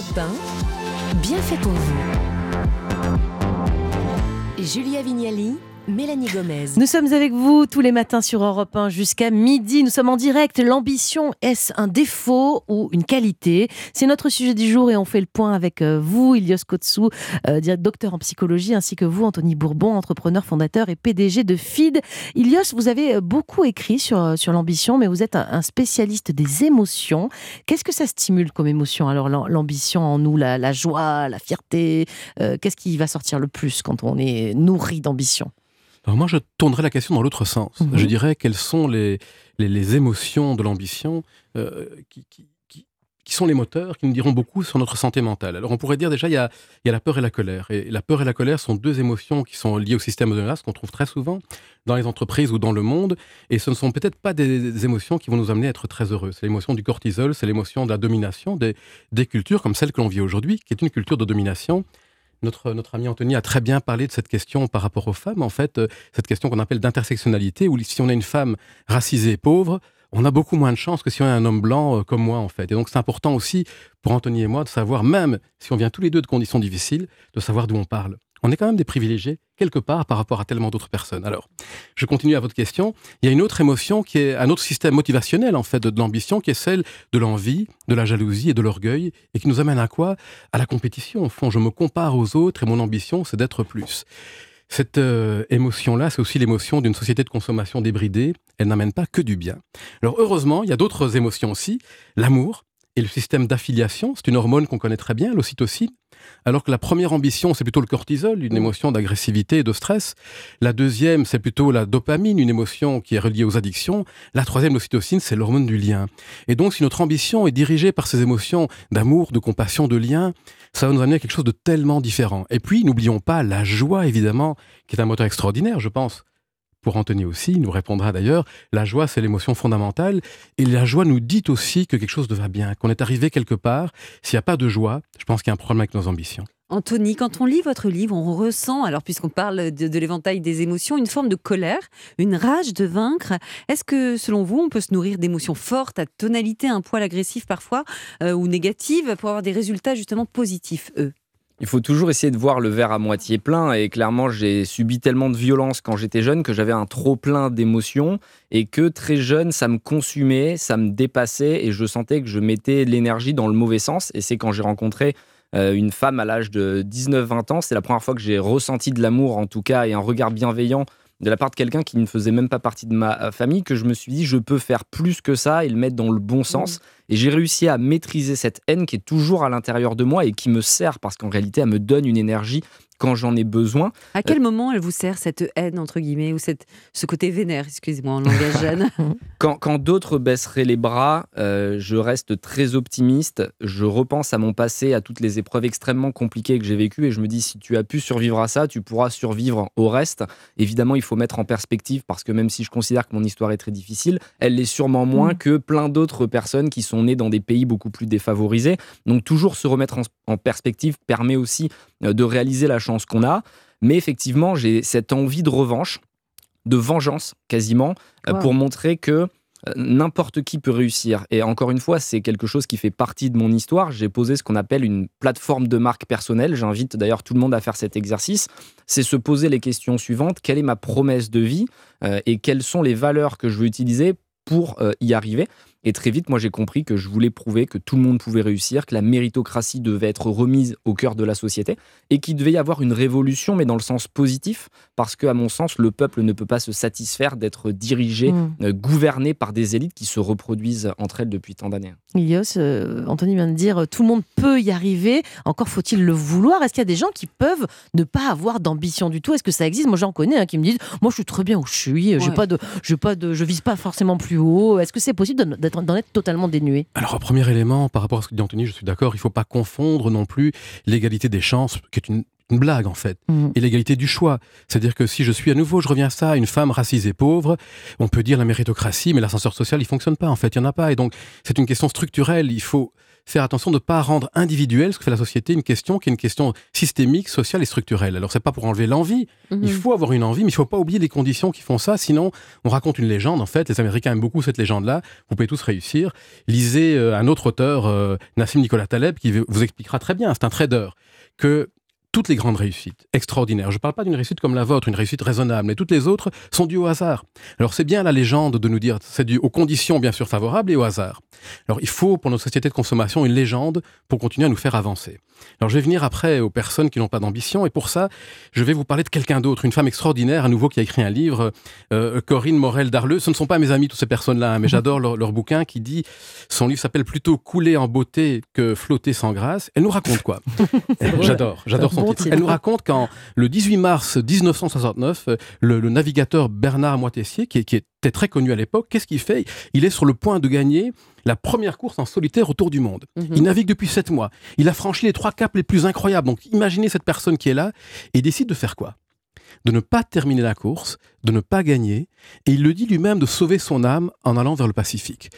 Europe 1, bien fait pour vous. Julia Vignali Mélanie Gomez. Nous sommes avec vous tous les matins sur Europe 1 jusqu'à midi. Nous sommes en direct. L'ambition, est-ce un défaut ou une qualité? C'est notre sujet du jour et on fait le point avec euh, vous, Ilios Kotsou, euh, docteur en psychologie, ainsi que vous, Anthony Bourbon, entrepreneur, fondateur et PDG de FID. Ilios, vous avez euh, beaucoup écrit sur, sur l'ambition, mais vous êtes un, spécialiste des émotions. Qu'est-ce que ça stimule comme émotion? Alors l'ambition en nous, la, joie, la fierté, qu'est-ce qui va sortir le plus quand on est nourri d'ambition? Alors moi, je tournerais la question dans l'autre sens. Mhm. Je dirais quelles sont les, les, émotions de l'ambition euh, qui, qui, qui, sont les moteurs qui nous diront beaucoup sur notre santé mentale. Alors on pourrait dire déjà, il y a, il y a la peur et la colère. Et la peur et la colère sont deux émotions qui sont liées au système de qu'on trouve très souvent dans les entreprises ou dans le monde. Et ce ne sont peut-être pas des, émotions qui vont nous amener à être très heureux. C'est l'émotion du cortisol, c'est l'émotion de la domination des, des cultures comme celle que l'on vit aujourd'hui, qui est une culture de domination notre, notre ami Anthony a très bien parlé de cette question par rapport aux femmes, en fait, euh, cette question qu'on appelle d'intersectionnalité, où si on a une femme racisée et pauvre, on a beaucoup moins de chances que si on a un homme blanc euh, comme moi, en fait. Et donc, c'est important aussi pour Anthony et moi de savoir, même si on vient tous les deux de conditions difficiles, de savoir d'où on parle on est quand même des privilégiés quelque part par rapport à tellement d'autres personnes. Alors, je continue à votre question. Il y a une autre émotion qui est un autre système motivationnel en fait de, l'ambition, qui est celle de l'envie, de la jalousie et de l'orgueil, et qui nous amène à quoi? À la compétition. Au fond, je me compare aux autres et mon ambition, c'est d'être plus. Cette euh, émotion-là, c'est aussi l'émotion d'une société de consommation débridée. Elle n'amène pas que du bien. Alors heureusement, il y a d'autres émotions aussi. L'amour, et le système d'affiliation, c'est une hormone qu'on connaît très bien, l'ocytocine, alors que la première ambition, c'est plutôt le cortisol, une émotion d'agressivité et de stress. La deuxième, c'est plutôt la dopamine, une émotion qui est reliée aux addictions. La troisième, l'ocytocine, c'est l'hormone du lien. Et donc, si notre ambition est dirigée par ces émotions d'amour, de compassion, de lien, ça va nous amener à quelque chose de tellement différent. Et puis, n'oublions pas la joie, évidemment, qui est un moteur extraordinaire, je pense. Pour Anthony aussi, il nous répondra d'ailleurs, la joie, c'est l'émotion fondamentale. Et la joie nous dit aussi que quelque chose ne va bien, qu'on est arrivé quelque part. S'il n'y a pas de joie, je pense qu'il y a un problème avec nos ambitions. Anthony, quand on lit votre livre, on ressent, alors puisqu'on parle de, l'éventail des émotions, une forme de colère, une rage de vaincre. Est-ce que, selon vous, on peut se nourrir d'émotions fortes, à tonalité un poil agressif parfois, euh, ou négative, pour avoir des résultats justement positifs, eux? Il faut toujours essayer de voir le verre à moitié plein. Et clairement, j'ai subi tellement de violence quand j'étais jeune que j'avais un trop plein d'émotions et que très jeune, ça me consumait, ça me dépassait et je sentais que je mettais l'énergie dans le mauvais sens. Et c'est quand j'ai rencontré euh, une femme à l'âge de 19-20 ans, c'est la première fois que j'ai ressenti de l'amour en tout cas et un regard bienveillant de la part de quelqu'un qui ne faisait même pas partie de ma euh, famille que je me suis dit je peux faire plus que ça et le mettre dans le bon sens. Mmh. Et j'ai réussi à maîtriser cette haine qui est toujours à l'intérieur de moi et qui me sert parce qu'en réalité elle me donne une énergie quand j'en ai besoin. À quel euh, moment elle vous sert cette haine, entre guillemets, ou cette, ce côté vénère, excusez-moi, en langage jeune? Quand, quand d'autres baisseraient les bras, euh, je reste très optimiste. Je repense à mon passé, à toutes les épreuves extrêmement compliquées que j'ai vécues, et je me dis, si tu as pu survivre à ça, tu pourras survivre au reste. Évidemment, il faut mettre en perspective, parce que même si je considère que mon histoire est très difficile, elle l'est sûrement moins mm. que plein d'autres personnes qui sont nées dans des pays beaucoup plus défavorisés. Donc toujours se remettre en, en perspective permet aussi euh, de réaliser la chance qu'on a. Mais effectivement, j'ai cette envie de revanche, de vengeance quasiment, euh, pour montrer que euh, n'importe qui peut réussir. Et encore une fois, c'est quelque chose qui fait partie de mon histoire. J'ai posé ce qu'on appelle une plateforme de marque personnelle. J'invite d'ailleurs tout le monde à faire cet exercice. C'est se poser les questions suivantes. Quelle est ma promesse de vie et quelles sont les valeurs que je veux utiliser pour y arriver? Et très vite, moi, j'ai compris que je voulais prouver que tout le monde pouvait réussir, que la méritocratie devait être remise au cœur de la société et qu'il devait y avoir une révolution, mais dans le sens positif, parce que, à mon sens, le peuple ne peut pas se satisfaire d'être dirigé, mmh. euh, gouverné par des élites qui se reproduisent entre elles depuis tant d'années. Ilios, euh, Anthony vient de dire euh, tout le monde peut y arriver. Encore faut-il le vouloir. Est-ce qu'il y a des gens qui peuvent ne pas avoir d'ambition du tout? Est-ce que ça existe? Moi, j'en connais hein, qui me disent moi, je suis très bien où je suis. J'ai pas de, je pas de, je vise pas forcément plus haut. Est-ce que c'est possible d'être d'en être totalement dénué Alors, premier élément, par rapport à ce que dit Anthony, je suis d'accord, il ne faut pas confondre non plus l'égalité des chances, qui est une une blague en fait. Mhm. Et l'égalité du choix. C'est-à-dire que si je suis à nouveau, je reviens à ça, une femme racisée pauvre, on peut dire la méritocratie, mais l'ascenseur social, il fonctionne pas en fait, il y en a pas. Et donc, c'est une question structurelle. Il faut faire attention de ne pas rendre individuel ce que fait la société une question qui est une question systémique, sociale et structurelle. Alors c'est pas pour enlever l'envie, Mhm. il faut avoir une envie, mais il faut pas oublier les conditions qui font ça, sinon on raconte une légende en fait. Les Américains aiment beaucoup cette légende-là, vous pouvez tous réussir. Lisez euh, un autre auteur, euh, Nassim Nicolas Taleb, qui vous expliquera très bien, c'est un trader, que toutes les grandes réussites extraordinaires, je ne parle pas d'une réussite comme la vôtre, une réussite raisonnable, mais toutes les autres sont dues au hasard. Alors c'est bien la légende de nous dire, c'est dû aux conditions bien sûr favorables et au hasard. Alors il faut pour nos sociétés de consommation une légende pour continuer à nous faire avancer. Alors je vais venir après aux personnes qui n'ont pas d'ambition et pour ça je vais vous parler de quelqu'un d'autre, une femme extraordinaire à nouveau qui a écrit un livre, euh, Corinne Morel Darleux. Ce ne sont pas mes amis toutes ces personnes-là, hein, mais j'adore leur, leur bouquin qui dit, son livre s'appelle plutôt Couler en beauté que flotter sans grâce. Elle nous raconte quoi? J'adore, j'adore son Elle nous raconte qu'en le 18 mars 1969, euh, le, le navigateur Bernard Moitessier, qui, qui était très connu à l'époque, qu'est-ce qu'il fait? Il est sur le point de gagner la première course en solitaire autour du monde. Mhm. Il navigue depuis sept mois. Il a franchi les trois caps les plus incroyables. Donc imaginez cette personne qui est là et décide de faire quoi? De ne pas terminer la course, de ne pas gagner, et il le dit lui-même de sauver son âme en allant vers le Pacifique.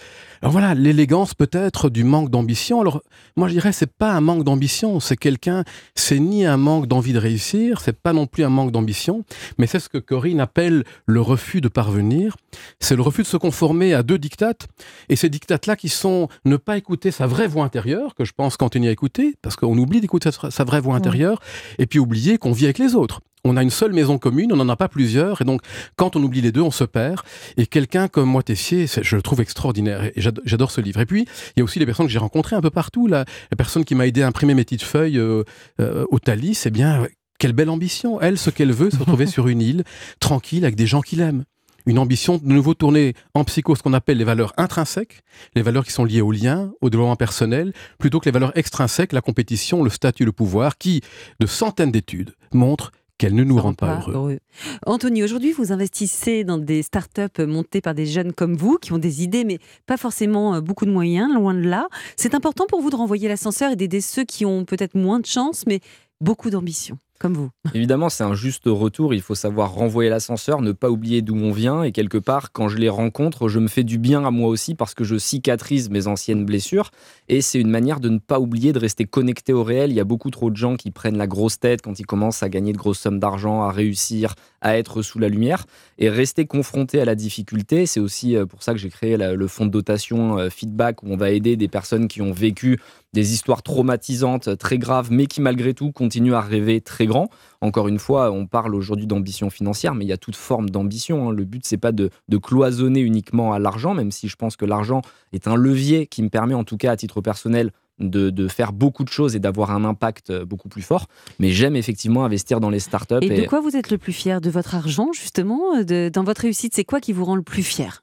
Alors voilà, l'élégance peut-être du manque d'ambition. Alors moi je dirais c'est pas un manque d'ambition, c'est quelqu'un, c'est ni un manque d'envie de réussir, c'est pas non plus un manque d'ambition, mais c'est ce que Corinne appelle le refus de parvenir. C'est le refus de se conformer à deux dictates, et ces dictates-là qui sont ne pas écouter sa vraie voix intérieure, que je pense continuer à écouter, parce qu'on oublie d'écouter sa, vraie voix Ouais. intérieure, et puis oublier qu'on vit avec les autres. On a une seule maison commune, on n'en a pas plusieurs, et donc quand on oublie les deux, on se perd. Et quelqu'un comme moi, Tessier, je le trouve extraordinaire, et j'ado- j'adore ce livre. Et puis, il y a aussi les personnes que j'ai rencontrées un peu partout. La, la personne qui m'a aidé à imprimer mes petites feuilles euh, euh, au Thalys, c'est bien, quelle belle ambition. Elle, ce qu'elle veut, se retrouver sur une île, tranquille, avec des gens qui l'aiment. Une ambition de nouveau tourner en psycho ce qu'on appelle les valeurs intrinsèques, les valeurs qui sont liées au lien, au développement personnel, plutôt que les valeurs extrinsèques, la compétition, le statut, le pouvoir, qui, de centaines d'études, montrent qu'elles ne nous rendent rend pas heureux. Anthony, aujourd'hui, vous investissez dans des startups montées par des jeunes comme vous, qui ont des idées, mais pas forcément euh, beaucoup de moyens, loin de là. C'est important pour vous de renvoyer l'ascenseur et d'aider ceux qui ont peut-être moins de chance, mais beaucoup d'ambition, vous. Évidemment, c'est un juste retour. Il faut savoir renvoyer l'ascenseur, ne pas oublier d'où on vient. Et quelque part, quand je les rencontre, je me fais du bien à moi aussi parce que je cicatrise mes anciennes blessures. Et c'est une manière de ne pas oublier de rester connecté au réel. Il y a beaucoup trop de gens qui prennent la grosse tête quand ils commencent à gagner de grosses sommes d'argent, à réussir, à être sous la lumière. Et rester confronté à la difficulté, c'est aussi euh, pour ça que j'ai créé le fonds de dotation euh, Feedback où on va aider des personnes qui ont vécu des histoires traumatisantes, très graves, mais qui malgré tout continuent à rêver très grand. Encore une fois, on parle aujourd'hui d'ambition financière, mais il y a toute forme d'ambition. hein. Le but, c'est pas de, de cloisonner uniquement à l'argent, même si je pense que l'argent est un levier qui me permet, en tout cas à titre personnel, de, de faire beaucoup de choses et d'avoir un impact euh, beaucoup plus fort. Mais j'aime effectivement investir dans les startups. Et et- de quoi vous êtes le plus fier De votre argent, justement euh, de- Dans votre réussite, c'est quoi qui vous rend le plus fier?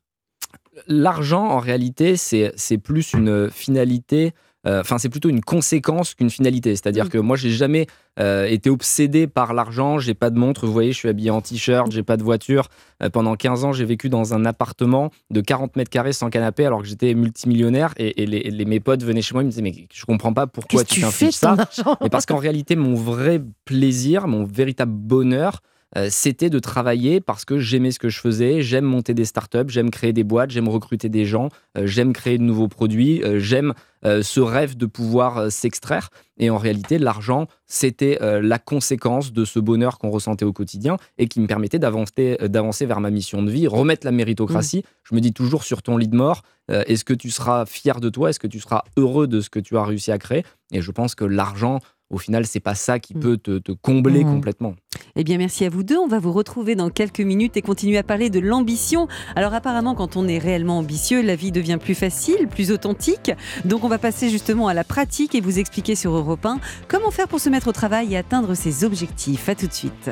L'argent, en réalité, c'est plus une finalité. Euh, Enfin, c'est plutôt une conséquence qu'une finalité. C'est-à-dire Mm. que moi, j'ai jamais euh, été obsédé par l'argent. J'ai pas de montre. Vous voyez, je suis habillé en t-shirt. J'ai pas de voiture. Euh, pendant 15 ans, j'ai vécu dans un appartement de 40 mètres carrés sans canapé, alors que j'étais multimillionnaire. Et, et les, les- mes potes venaient chez moi, ils me disaient mais je comprends pas pourquoi tu t'infliges ça. Mais parce qu'en réalité, mon vrai plaisir, mon véritable bonheur, euh, c'était de travailler parce que j'aimais ce que je faisais. J'aime monter des startups, j'aime créer des boîtes, j'aime recruter des gens, euh, j'aime créer de nouveaux produits, euh, j'aime ce rêve de pouvoir s'extraire. Et en réalité, l'argent, c'était la conséquence de ce bonheur qu'on ressentait au quotidien et qui me permettait d'avancer, d'avancer vers ma mission de vie, remettre la méritocratie. Je me dis toujours sur ton lit de mort, est-ce que tu seras fier de toi? Est-ce que tu seras heureux de ce que tu as réussi à créer? Et je pense que l'argent, au final, c'est pas ça qui Mm. peut te, te combler Mm. complètement. Eh bien, merci à vous deux. On va vous retrouver dans quelques minutes et continuer à parler de l'ambition. Alors, apparemment, quand on est réellement ambitieux, la vie devient plus facile, plus authentique. Donc, on va passer justement à la pratique et vous expliquer sur Europe 1 comment faire pour se mettre au travail et atteindre ses objectifs. À tout de suite.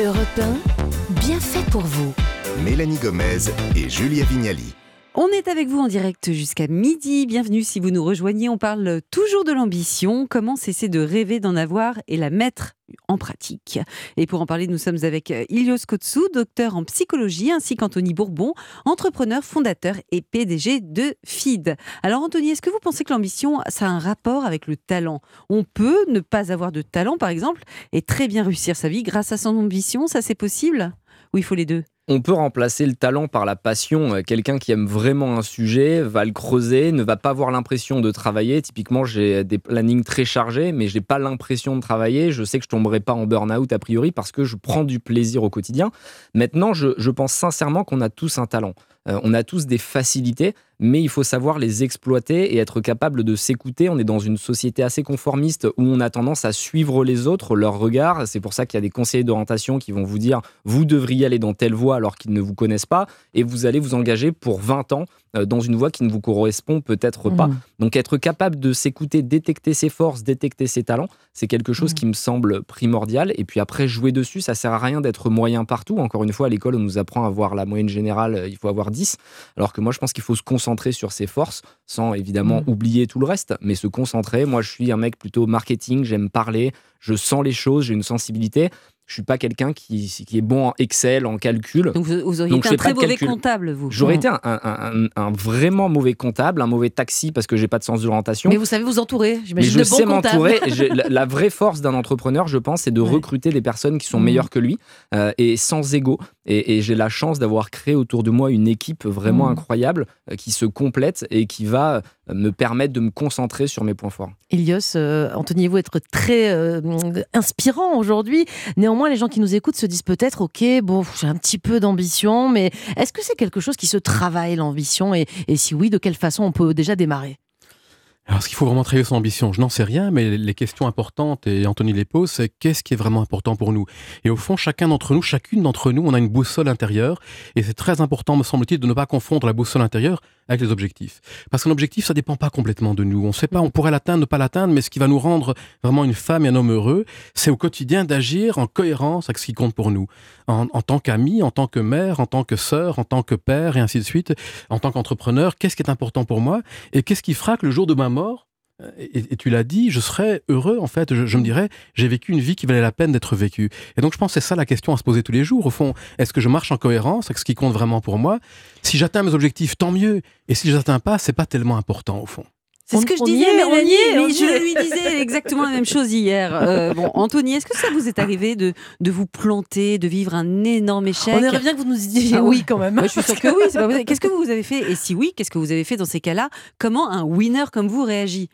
Europe 1, bien fait pour vous. Mélanie Gomez et Julia Vignali. On est avec vous en direct jusqu'à midi. Bienvenue si vous nous rejoignez. On parle toujours de l'ambition, comment cesser de rêver d'en avoir et la mettre en pratique? Et pour en parler, nous sommes avec euh, Ilios Kotsou, docteur en psychologie, ainsi qu'Anthony Bourbon, entrepreneur, fondateur et PDG de FID. Alors Anthony, est-ce que vous pensez que l'ambition, ça a un rapport avec le talent? On peut ne pas avoir de talent, par exemple, et très bien réussir sa vie grâce à son ambition, ça c'est possible? Ou il faut les deux? On peut remplacer le talent par la passion. Euh, quelqu'un qui aime vraiment un sujet va le creuser, ne va pas avoir l'impression de travailler. Typiquement, j'ai des plannings très chargés, mais j'ai pas l'impression de travailler. Je sais que je tomberai pas en burn-out a priori parce que je prends du plaisir au quotidien. Maintenant, je, je pense sincèrement qu'on a tous un talent. Euh, on a tous des facilités, mais il faut savoir les exploiter et être capable de s'écouter. On est dans une société assez conformiste où on a tendance à suivre les autres, leurs regards. C'est pour ça qu'il y a des conseillers d'orientation qui vont vous dire vous devriez aller dans telle voie alors qu'ils ne vous connaissent pas et vous allez vous engager pour 20 ans dans une voie qui ne vous correspond peut-être pas. Mmh. Donc être capable de s'écouter, détecter ses forces, détecter ses talents, c'est quelque chose mmh. qui me semble primordial. Et puis après, jouer dessus, ça sert à rien d'être moyen partout. Encore une fois, à l'école, on nous apprend à voir la moyenne générale, euh, il faut avoir 10. Alors que moi, je pense qu'il faut se concentrer sur ses forces, sans évidemment mmh. oublier tout le reste, mais se concentrer. Moi, je suis un mec plutôt marketing, j'aime parler, je sens les choses, j'ai une sensibilité je suis pas quelqu'un qui, qui, est bon en Excel, en calcul. Donc vous, auriez été un très mauvais comptable, vous. J'aurais été un, un, vraiment mauvais comptable, un mauvais taxi parce que j'ai pas de sens de l'orientation. Mais vous savez vous entourer, j'imagine. Mais je sais m'entourer. la, la, vraie force d'un entrepreneur, je pense, c'est de recruter des personnes qui sont mmh. meilleures que lui euh, et sans ego. Et, j'ai la chance d'avoir créé autour de moi une équipe vraiment mmh. incroyable euh, qui se complète et qui va euh, me permettre de me concentrer sur mes points forts. Elios, euh, vous être très inspirant aujourd'hui. Néanmoins, les gens qui nous écoutent se disent peut-être, ok, bon, j'ai un petit peu d'ambition, mais est-ce que c'est quelque chose qui se travaille, l'ambition? Et si oui, de quelle façon on peut déjà démarrer? Alors, ce qu'il faut vraiment travailler son ambition, je n'en sais rien, mais les questions importantes, et Anthony les pose, c'est qu'est-ce qui est vraiment important pour nous? Et au fond, chacun d'entre nous, chacune d'entre nous, on a une boussole intérieure, et c'est très important, me semble-t-il, de ne pas confondre la boussole intérieure avec les objectifs. Parce qu'un objectif, ça dépend pas complètement de nous. On ne sait pas, on pourrait l'atteindre, ne pas l'atteindre, mais ce qui va nous rendre vraiment une femme et un homme heureux, c'est au quotidien d'agir en cohérence avec ce qui compte pour nous. En, en tant qu'ami, en tant que mère, en tant que sœur, en tant que père, et ainsi de suite, en tant qu'entrepreneur, qu'est-ce qui est important pour moi et qu'est-ce qui fera que le jour de ma mort, et, tu l'as dit, je serais heureux, en fait, je, me dirais, j'ai vécu une vie qui valait la peine d'être vécue. Et donc, je pense que c'est ça la question à se poser tous les jours. Au fond, est-ce que je marche en cohérence avec ce qui compte vraiment pour moi? Si j'atteins mes objectifs, tant mieux. Et si je les atteins pas, c'est pas tellement important, au fond. C'est ce que je disais, mais on y est, mais je lui disais exactement la même chose hier. Euh, bon, Anthony, est-ce que ça vous est arrivé de, de vous planter, de vivre un énorme échec? On aimerait bien que vous nous disiez ah oui quand même. je suis sûre que oui. Qu'est-ce que vous avez fait? Et si oui, qu'est-ce que vous avez fait dans ces cas-là? Comment un winner comme vous réagit?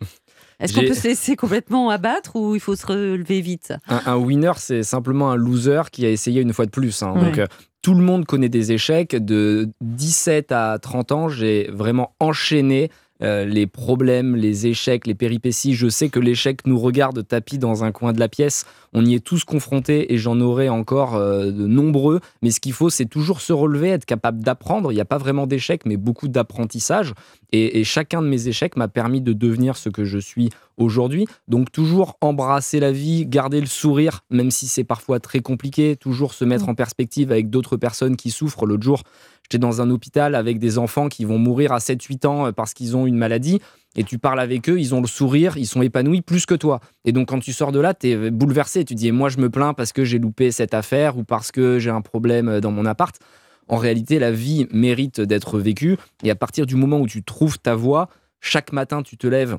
Est-ce qu'on peut se laisser complètement abattre ou il faut se relever vite? Un, winner, c'est simplement un loser qui a essayé une fois de plus. Hein. Donc, euh, tout le monde connaît des échecs. De 17 à 30 ans, j'ai vraiment enchaîné euh, les problèmes, les échecs, les péripéties. Je sais que l'échec nous regarde tapis dans un coin de la pièce. On y est tous confrontés et j'en aurai encore euh, de nombreux. Mais ce qu'il faut, c'est toujours se relever, être capable d'apprendre. Il n'y a pas vraiment d'échecs, mais beaucoup d'apprentissage. Et, chacun de mes échecs m'a permis de devenir ce que je suis aujourd'hui. Donc toujours embrasser la vie, garder le sourire, même si c'est parfois très compliqué, toujours se mettre mmh. en perspective avec d'autres personnes qui souffrent. L'autre jour, j'étais dans un hôpital avec des enfants qui vont mourir à 7-8 ans euh, parce qu'ils ont une maladie. Et tu parles avec eux, ils ont le sourire, ils sont épanouis plus que toi. Et donc quand tu sors de là, tu es bouleversé. Tu dis, moi je me plains parce que j'ai loupé cette affaire ou parce que j'ai un problème euh, dans mon appart en réalité, la vie mérite d'être vécue. Et à partir du moment où tu trouves ta voie, chaque matin, tu te lèves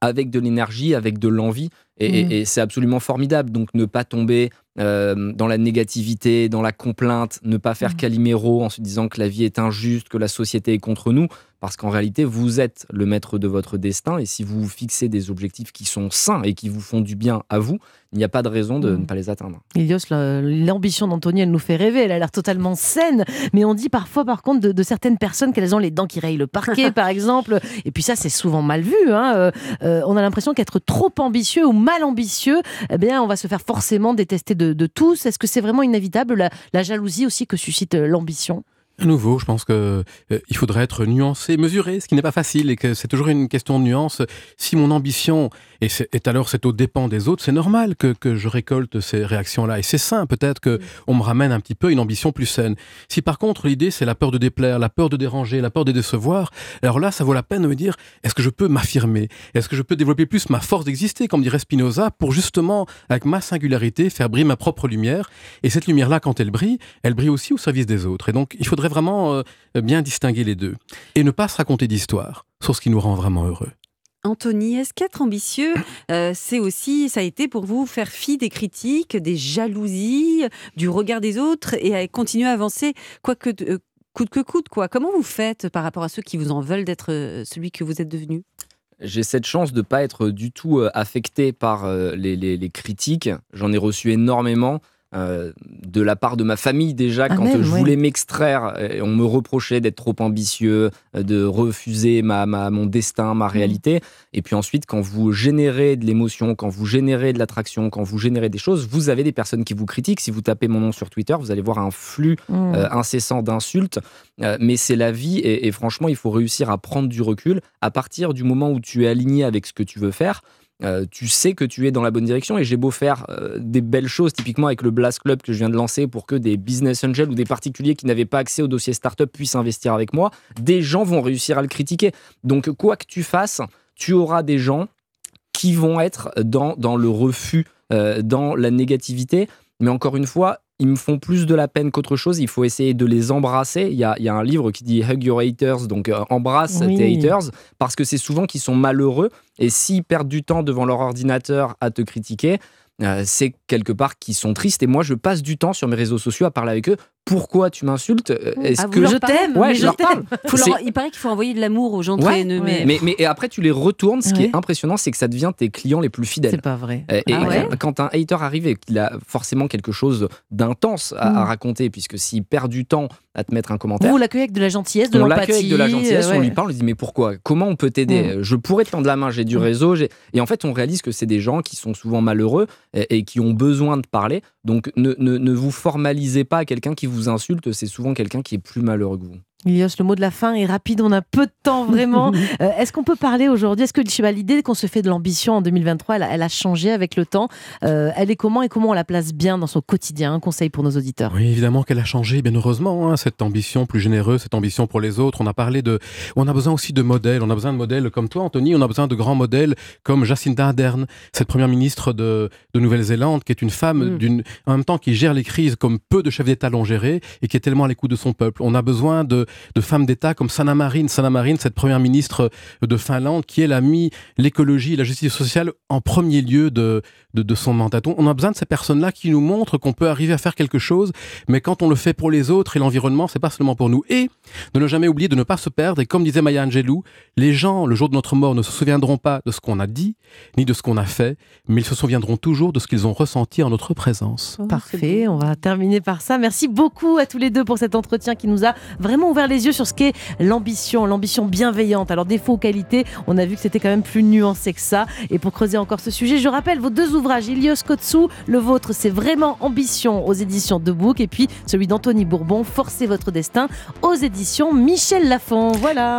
avec de l'énergie, avec de l'envie. Et, mmh. c'est absolument formidable. Donc, ne pas tomber euh, dans la négativité, dans la complainte, ne pas faire mmh. caliméro en se disant que la vie est injuste, que la société est contre nous. Parce qu'en réalité, vous êtes le maître de votre destin. Et si vous vous fixez des objectifs qui sont sains et qui vous font du bien à vous, il n'y a pas de raison de mm. ne pas les atteindre. Ilios, l'ambition d'Anthony, elle nous fait rêver. Elle a l'air totalement saine. Mais on dit parfois, par contre, de, certaines personnes qu'elles ont les dents qui rayent le parquet, par exemple. Et puis ça, c'est souvent mal vu. Hein. Euh, euh, on a l'impression qu'être trop ambitieux ou mal ambitieux, eh bien, on va se faire forcément détester de, tous. Est-ce que c'est vraiment inévitable, la jalousie aussi que suscite l'ambition? À nouveau, je pense que euh, faudrait être nuancé, mesuré, ce qui n'est pas facile et que c'est toujours une question de nuance. Si mon ambition est, est alors c'est au dépens des autres, c'est normal que, que, je récolte ces réactions-là et c'est sain. Peut-être que on me ramène un petit peu une ambition plus saine. Si par contre l'idée c'est la peur de déplaire, la peur de déranger, la peur de décevoir, alors là ça vaut la peine de me dire est-ce que je peux m'affirmer, est-ce que je peux développer plus ma force d'exister, comme dirait Spinoza, pour justement avec ma singularité faire briller ma propre lumière? Et cette lumière-là, quand elle brille, elle brille aussi au service des autres. Et donc il faudrait vraiment euh, bien distinguer les deux et ne pas se raconter d'histoire sur ce qui nous rend vraiment heureux. Anthony, est-ce qu'être ambitieux, euh, c'est aussi, ça a été pour vous faire fi des critiques, des jalousies, du regard des autres et à continuer à avancer, quoi que, euh, coûte que coûte, quoi? Comment vous faites par rapport à ceux qui vous en veulent d'être celui que vous êtes devenu? J'ai cette chance de ne pas être du tout affecté par les, les, les critiques. J'en ai reçu énormément. Euh, de la part de ma famille déjà Ah, quand même, je ouais. voulais m'extraire euh, on me reprochait d'être trop ambitieux euh, de refuser ma, ma- mon destin ma réalité et puis ensuite quand vous générez de l'émotion quand vous générez de l'attraction quand vous générez des choses vous avez des personnes qui vous critiquent si vous tapez mon nom sur Twitter vous allez voir un flux Mmh. euh, incessant d'insultes, Euh, mais c'est la vie et, et franchement, il faut réussir à prendre du recul. À partir du moment où tu es aligné avec ce que tu veux faire, euh, tu sais que tu es dans la bonne direction et j'ai beau faire euh, des belles choses, typiquement avec le Blast Club que je viens de lancer pour que des business angels ou des particuliers qui n'avaient pas accès au dossier startup puissent investir avec moi, des gens vont réussir à le critiquer. Donc quoi que tu fasses, tu auras des gens qui vont être dans, dans le refus, euh, dans la négativité. Mais encore une fois, ils me font plus de la peine qu'autre chose. Il faut essayer de les embrasser. Il y a, il y a un livre qui dit Hug Your Haters, donc euh, embrasse Oui. tes haters, parce que c'est souvent qu'ils sont malheureux. Et s'ils perdent du temps devant leur ordinateur à te critiquer, euh, c'est quelque part qu'ils sont tristes. Et moi, je passe du temps sur mes réseaux sociaux à parler avec eux. Pourquoi tu m'insultes Euh, Est-ce Ah, que je t'aime, Ouais, je t'aime. leur- Il paraît qu'il faut envoyer de l'amour aux gens Ouais, très haineux, mais ouais. mais, mais et après, tu les retournes. Ce qui est impressionnant, c'est que ça devient tes clients les plus fidèles. C'est pas vrai. Euh, Et Ah ouais quand un hater arrive et qu'il a forcément quelque chose d'intense à, à Mm. raconter, puisque s'il perd du temps à te mettre un commentaire, Vous l'accueillez avec de la gentillesse, de on l'empathie. l'accueille avec de la gentillesse, on lui parle, on lui dit mais pourquoi? Comment on peut t'aider? Mm. Je pourrais te tendre la main, j'ai du Mm. réseau. Et en fait, on réalise que c'est des gens qui sont souvent malheureux et, et qui ont besoin de parler. Donc ne, ne- ne vous formalisez pas à quelqu'un qui vous insulte, c'est souvent quelqu'un qui est plus malheureux que vous. Ilios, le mot de la fin est rapide, on a peu de temps vraiment. Euh, Est-ce qu'on peut parler aujourd'hui Est-ce que je sais pas, l'idée qu'on se fait de l'ambition en 2023, elle, a- elle a changé avec le temps? Euh, Elle est comment et comment on la place bien dans son quotidien? Un conseil pour nos auditeurs. Oui, évidemment qu'elle a changé, bien heureusement, hein, cette ambition plus généreuse, cette ambition pour les autres. On a parlé de. On a besoin aussi de modèles. On a besoin de modèles comme toi, Anthony. On a besoin de grands modèles comme Jacinda Ardern, cette première ministre de, de Nouvelle-Zélande, qui est une femme, Mm. d'une, en même temps, qui gère les crises comme peu de chefs d'État l'ont géré et qui est tellement à l'écoute de son peuple. On a besoin de, de femmes d'État comme Sanna Marin. Sanna Marin, cette première ministre de Finlande, qui elle a mis l'écologie et la justice sociale en premier lieu de, de, de son mandat. On a besoin de ces personnes-là qui nous montrent qu'on peut arriver à faire quelque chose, mais quand on le fait pour les autres et l'environnement, c'est pas seulement pour nous. Et de ne jamais oublier de ne pas se perdre. Et comme disait Maya Angelou, les gens, le jour de notre mort, ne se souviendront pas de ce qu'on a dit, ni de ce qu'on a fait, mais ils se souviendront toujours de ce qu'ils ont ressenti en notre présence. Oh, Parfait, on va terminer par ça. Merci beaucoup à tous les deux pour cet entretien qui nous a vraiment ouvert les yeux sur ce qu'est l'ambition, l'ambition bienveillante. Alors défaut ou qualité, on a vu que c'était quand même plus nuancé que ça. Et pour creuser encore ce sujet, je rappelle vos deux ouvrages, Ilios Kotsu, le vôtre c'est vraiment ambition aux éditions de et puis celui d'Anthony Bourbon, Forcez votre destin aux éditions Michel Lafon. Voilà.